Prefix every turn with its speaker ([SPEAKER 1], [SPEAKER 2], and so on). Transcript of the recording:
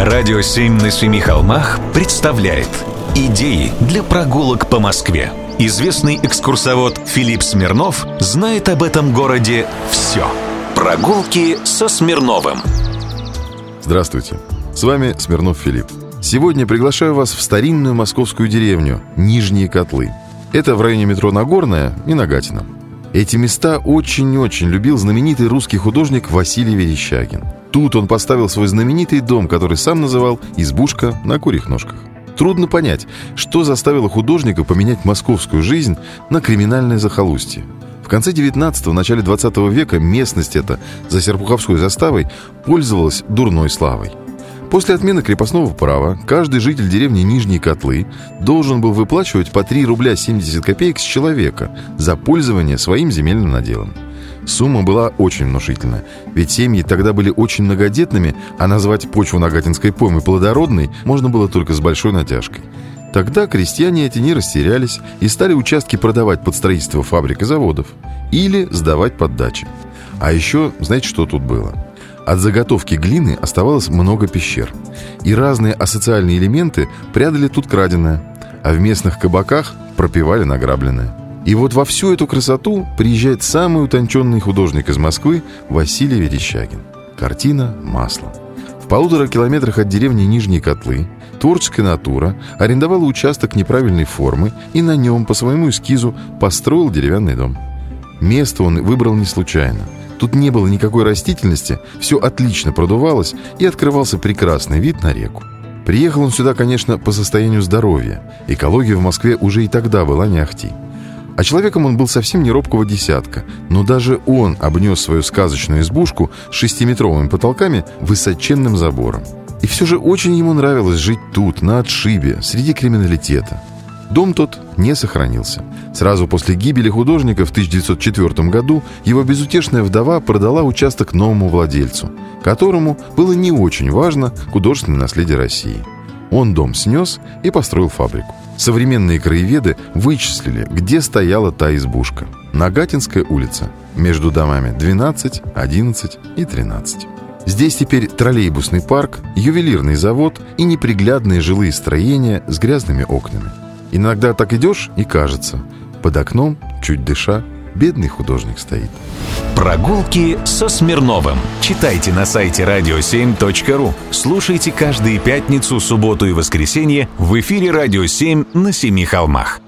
[SPEAKER 1] Радио «Семь на семи холмах» представляет Идеи для прогулок по Москве. Известный экскурсовод Филипп Смирнов знает об этом городе все. Прогулки со Смирновым.
[SPEAKER 2] Здравствуйте, с вами Смирнов Филипп. Сегодня приглашаю вас в старинную московскую деревню Нижние Котлы. Это в районе метро Нагорная и Нагатино. Эти места очень-очень любил знаменитый русский художник Василий Верещагин. Тут он поставил свой знаменитый дом, который сам называл «Избушка на курьих ножках». Трудно понять, что заставило художника поменять московскую жизнь на криминальное захолустье. В конце 19-го, начале 20 века местность эта за Серпуховской заставой пользовалась дурной славой. После отмены крепостного права каждый житель деревни Нижние Котлы должен был выплачивать по 3 рубля 70 копеек с человека за пользование своим земельным наделом. Сумма была очень внушительная, ведь семьи тогда были очень многодетными, а назвать почву Нагатинской поймы плодородной можно было только с большой натяжкой. Тогда крестьяне эти не растерялись и стали участки продавать под строительство фабрик и заводов или сдавать под дачи. А еще, знаете, что тут было? От заготовки глины оставалось много пещер. И разные асоциальные элементы прятали тут краденое, а в местных кабаках пропивали награбленное. И вот во всю эту красоту приезжает самый утонченный художник из Москвы Василий Верещагин. Картина «Масло». В полутора километрах от деревни Нижние Котлы творческая натура арендовала участок неправильной формы и на нем по своему эскизу построил деревянный дом. Место он выбрал не случайно – Тут не было никакой растительности, все отлично продувалось и открывался прекрасный вид на реку. Приехал он сюда, конечно, по состоянию здоровья. Экология в Москве уже и тогда была не ахти. А человеком он был совсем не робкого десятка, но даже он обнес свою сказочную избушку с шестиметровыми потолками высоченным забором. И все же очень ему нравилось жить тут, на отшибе, среди криминалитета. Дом тот не сохранился. Сразу после гибели художника в 1904 году его безутешная вдова продала участок новому владельцу, которому было не очень важно художественное наследие России. Он дом снес и построил фабрику. Современные краеведы вычислили, где стояла та избушка. Нагатинская улица. Между домами 12, 11 и 13. Здесь теперь троллейбусный парк, ювелирный завод и неприглядные жилые строения с грязными окнами. Иногда так идешь и кажется, под окном, чуть дыша, бедный художник стоит.
[SPEAKER 1] Прогулки со Смирновым. Читайте на сайте radio7.ru. Слушайте каждые пятницу, субботу и воскресенье в эфире «Радио 7» на Семи холмах.